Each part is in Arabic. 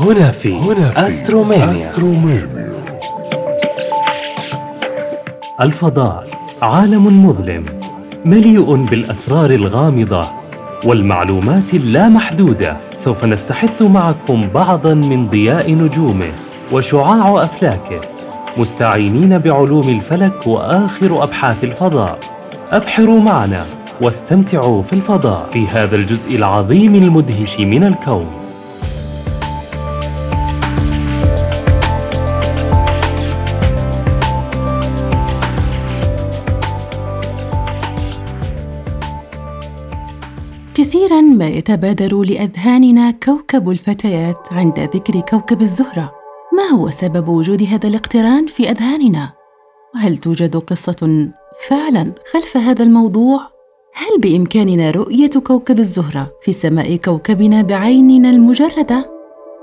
هنا في, هنا في أسترومانيا. أسترومانيا. الفضاء عالم مظلم مليء بالأسرار الغامضة والمعلومات اللامحدودة. سوف نستحث معكم بعضا من ضياء نجومه وشعاع أفلاكه مستعينين بعلوم الفلك وآخر أبحاث الفضاء. أبحروا معنا واستمتعوا في الفضاء. في هذا الجزء العظيم المدهش من الكون. كثيرا ما يتبادر لأذهاننا كوكب الفتيات عند ذكر كوكب الزهرة. ما هو سبب وجود هذا الاقتران في أذهاننا؟ وهل توجد قصة فعلا خلف هذا الموضوع؟ هل بإمكاننا رؤية كوكب الزهرة في سماء كوكبنا بعيننا المجردة؟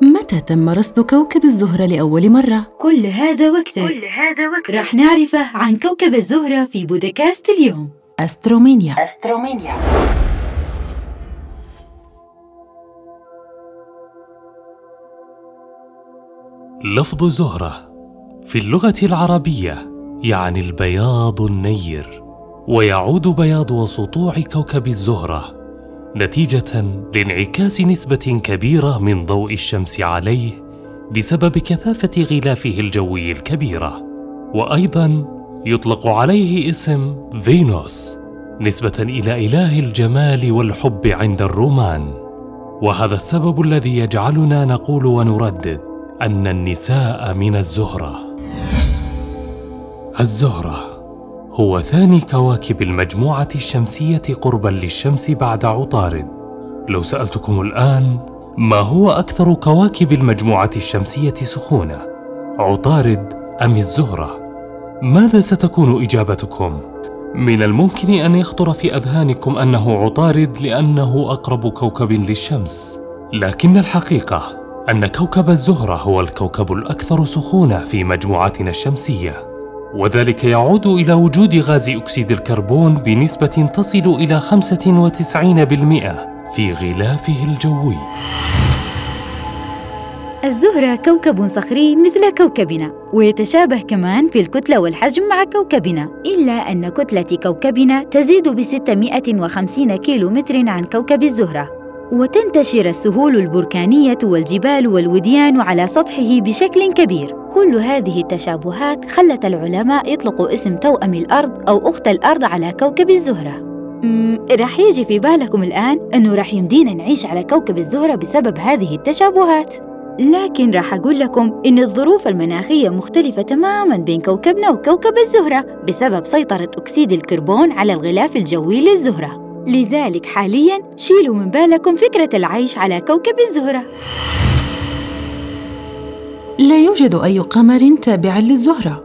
متى تم رصد كوكب الزهرة لأول مرة؟ كل هذا وأكثر كل هذا وأكثر راح نعرفه عن كوكب الزهرة في بودكاست اليوم. أسترومينيا. أسترومينيا. لفظ زهرة في اللغة العربية يعني البياض النير ويعود بياض وسطوع كوكب الزهرة نتيجة لانعكاس نسبة كبيرة من ضوء الشمس عليه بسبب كثافة غلافه الجوي الكبيرة. وأيضا يطلق عليه اسم فينوس نسبة إلى إله الجمال والحب عند الرومان. وهذا السبب الذي يجعلنا نقول ونردد أن النساء من الزهرة. الزهرة هو ثاني كواكب المجموعة الشمسية قربا للشمس بعد عطارد. لو سألتكم الآن ما هو أكثر كواكب المجموعة الشمسية سخونة؟ عطارد أم الزهرة؟ ماذا ستكون إجابتكم؟ من الممكن أن يخطر في أذهانكم أنه عطارد لأنه أقرب كوكب للشمس. لكن الحقيقة أن كوكب الزهرة هو الكوكب الأكثر سخونة في مجموعتنا الشمسية، وذلك يعود إلى وجود غاز أكسيد الكربون بنسبة تصل إلى 95% في غلافه الجوي. الزهرة كوكب صخري مثل كوكبنا ويتشابه كمان في الكتلة والحجم مع كوكبنا إلا أن كتلة كوكبنا تزيد ب 650 كيلو متر عن كوكب الزهرة وتنتشر السهول البركانية والجبال والوديان على سطحه بشكل كبير. كل هذه التشابهات خلت العلماء يطلقوا اسم توأم الأرض أو أخت الأرض على كوكب الزهرة. رح يجي في بالكم الآن أنه رح يمدينا نعيش على كوكب الزهرة بسبب هذه التشابهات. لكن راح أقول لكم إن الظروف المناخية مختلفة تماماً بين كوكبنا وكوكب الزهرة بسبب سيطرة أكسيد الكربون على الغلاف الجوي للزهرة. لذلك حالياً شيلوا من بالكم فكرة العيش على كوكب الزهرة. لا يوجد أي قمر تابع للزهرة.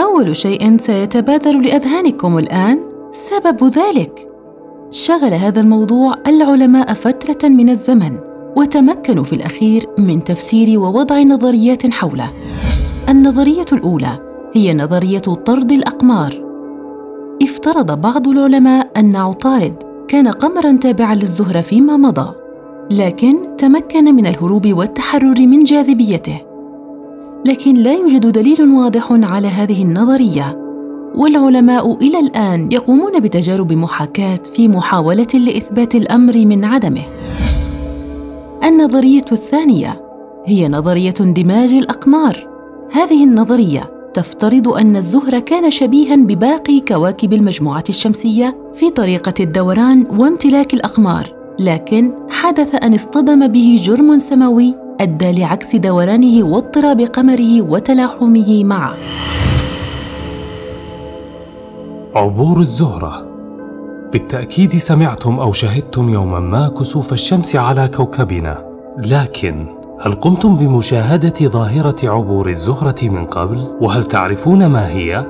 أول شيء سيتبادر لأذهانكم الآن سبب ذلك. شغل هذا الموضوع العلماء فترة من الزمن وتمكنوا في الأخير من تفسير ووضع نظريات حوله. النظرية الأولى هي نظرية طرد الأقمار. افترض بعض العلماء أن عطارد كان قمرا تابعا للزهرة فيما مضى لكن تمكن من الهروب والتحرر من جاذبيته. لكن لا يوجد دليل واضح على هذه النظرية والعلماء إلى الآن يقومون بتجارب محاكاة في محاولة لإثبات الأمر من عدمه. النظرية الثانية هي نظرية اندماج الأقمار. هذه النظرية تفترض أن الزهر كان شبيها بباقي كواكب المجموعة الشمسية في طريقة الدوران وامتلاك الأقمار، لكن حدث أن اصطدم به جرم سماوي أدى لعكس دورانه واضطراب قمره وتلاحمه معه. عبور الزهرة بالتأكيد سمعتم أو شهدتم يوما ما كسوف الشمس على كوكبنا، لكن هل قمتم بمشاهدة ظاهرة عبور الزهرة من قبل؟ وهل تعرفون ما هي؟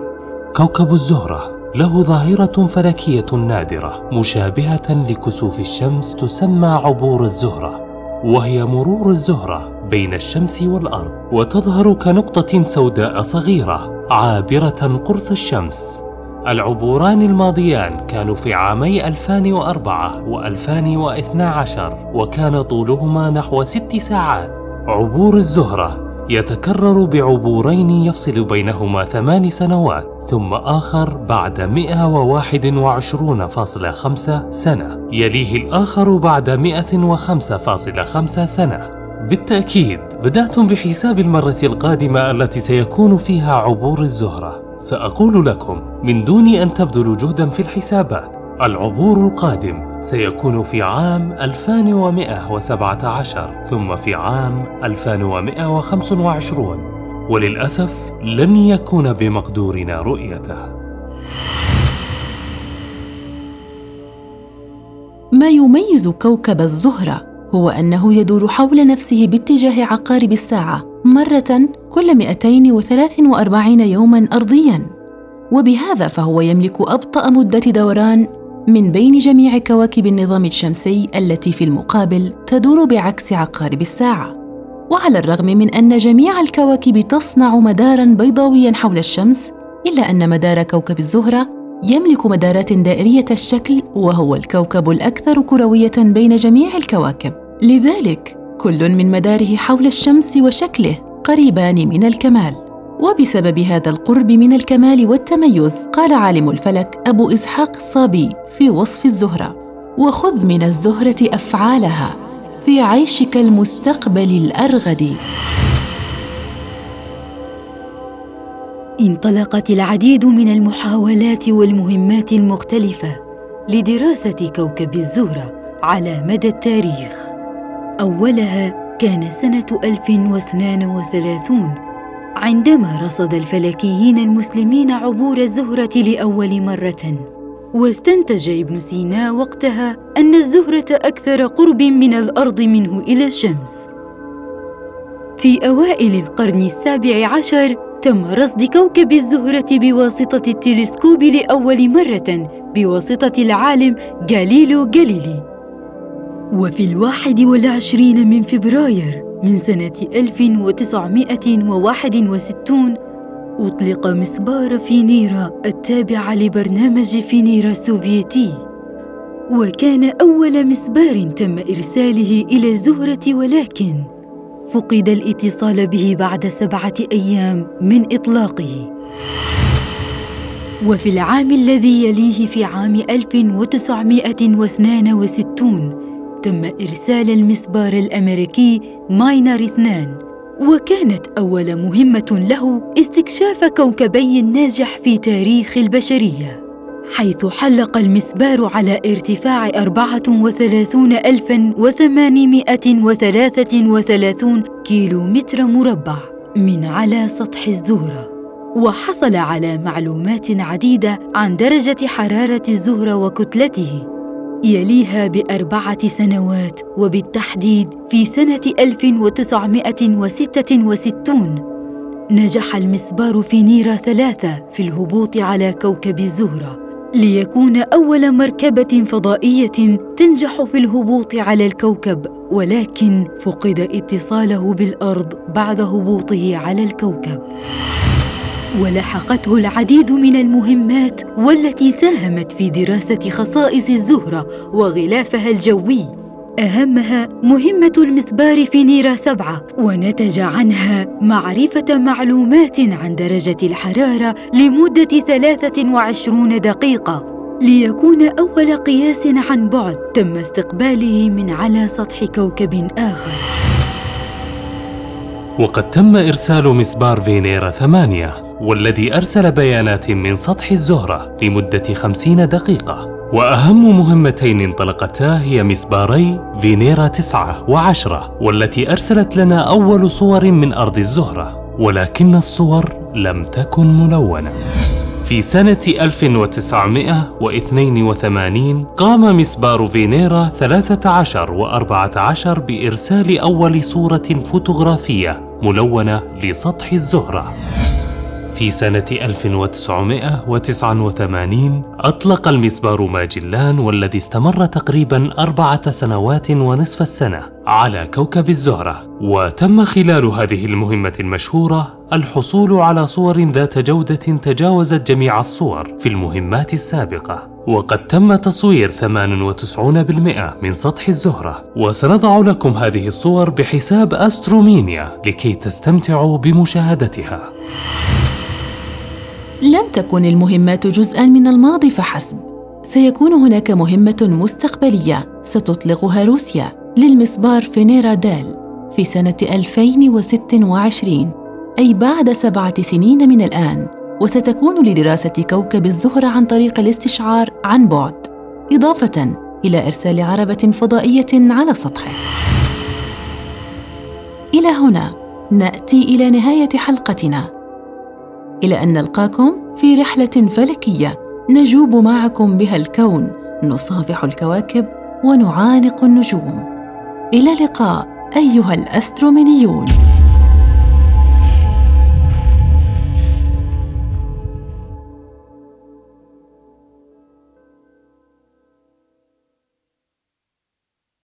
كوكب الزهرة له ظاهرة فلكية نادرة مشابهة لكسوف الشمس تسمى عبور الزهرة، وهي مرور الزهرة بين الشمس والأرض، وتظهر كنقطة سوداء صغيرة عابرة قرص الشمس. العبوران الماضيان كانوا في عامي 2004 و2012 وكان طولهما نحو ست ساعات عبور الزهرة يتكرر بعبورين يفصل بينهما ثمان سنوات ثم آخر بعد 121.5 سنة. يليه الآخر بعد 105.5 سنة. بالتأكيد بدأتم بحساب المرة القادمة التي سيكون فيها عبور الزهرة. سأقول لكم من دون أن تبذلوا جهدا في الحسابات العبور القادم. سيكون في عام 2117 ثم في عام 2125 وللأسف لن يكون بمقدورنا رؤيته. ما يميز كوكب الزهرة هو أنه يدور حول نفسه باتجاه عقارب الساعة مرة كل 243 يوماً أرضياً. وبهذا فهو يملك أبطأ مدة دوران من بين جميع كواكب النظام الشمسي التي في المقابل تدور بعكس عقارب الساعة. وعلى الرغم من أن جميع الكواكب تصنع مدارا بيضاويا حول الشمس إلا أن مدار كوكب الزهرة يملك مدارات دائرية الشكل وهو الكوكب الأكثر كروية بين جميع الكواكب. لذلك كل من مداره حول الشمس وشكله قريبان من الكمال. وبسبب هذا القرب من الكمال والتميز قال عالم الفلك أبو إسحاق الصابي في وصف الزهرة وخذ من الزهرة أفعالها في عيشك المستقبل الأرغد. انطلقت العديد من المحاولات والمهمات المختلفة لدراسة كوكب الزهرة على مدى التاريخ. أولها كان سنة 1032 عندما رصد الفلكيين المسلمين عبور الزهرة لأول مرة. واستنتج ابن سينا وقتها أن الزهرة أكثر قرب من الأرض منه إلى الشمس. في أوائل القرن السابع عشر تم رصد كوكب الزهرة بواسطة التلسكوب لأول مرة بواسطة العالم غاليلو غاليلي. وفي الواحد والعشرين من فبراير من سنة 1961 أطلق مسبار فينيرا التابع لبرنامج فينيرا السوفيتي. وكان أول مسبار تم إرساله إلى الزهرة ولكن فقد الاتصال به بعد سبعة أيام من إطلاقه. وفي العام الذي يليه في عام 1962 تم إرسال المسبار الأمريكي ماينر 2 وكانت أول مهمة له استكشاف كوكبي ناجح في تاريخ البشرية حيث حلق المسبار على ارتفاع 34833 كيلو متر مربع من على سطح الزهرة. وحصل على معلومات عديدة عن درجة حرارة الزهرة وكتلته يليها بأربعة سنوات وبالتحديد في سنة 1966 نجح المسبار في نيرا ثلاثة في الهبوط على كوكب الزهرة ليكون أول مركبة فضائية تنجح في الهبوط على الكوكب ولكن فقد اتصاله بالأرض بعد هبوطه على الكوكب. ولحقته العديد من المهمات والتي ساهمت في دراسة خصائص الزهرة وغلافها الجوي. أهمها مهمة المسبار في نيرا سبعة ونتج عنها معرفة معلومات عن درجة الحرارة لمدة 23 دقيقة. ليكون أول قياس عن بعد تم استقباله من على سطح كوكب آخر. وقد تم إرسال مسبار فينيرا ثمانية. والذي أرسل بيانات من سطح الزهرة لمدة خمسين دقيقة. وأهم مهمتين انطلقتا هي مسباري فينيرا تسعة وعشرة والتي أرسلت لنا أول صور من أرض الزهرة ولكن الصور لم تكن ملونة. في سنة 1982 قام مسبار فينيرا 13 و14 بإرسال أول صورة فوتوغرافية ملونة لسطح الزهرة. في سنة 1989 أطلق المسبار ماجلان والذي استمر تقريبا أربعة سنوات ونصف السنة على كوكب الزهرة. وتم خلال هذه المهمة المشهورة الحصول على صور ذات جودة تجاوزت جميع الصور في المهمات السابقة. وقد تم تصوير 98% من سطح الزهرة. وسنضع لكم هذه الصور بحساب أسترومينيا لكي تستمتعوا بمشاهدتها. لم تكن المهمات جزءا من الماضي فحسب. سيكون هناك مهمة مستقبلية ستطلقها روسيا للمسبار فينيرا دال في سنة 2026 أي بعد سبعة سنين من الآن وستكون لدراسة كوكب الزهرة عن طريق الاستشعار عن بعد إضافة إلى إرسال عربة فضائية على سطحه. إلى هنا نأتي إلى نهاية حلقتنا. إلى أن نلقاكم في رحلة فلكية نجوب معكم بها الكون نصافح الكواكب ونعانق النجوم. إلى اللقاء أيها الأسترومينيون.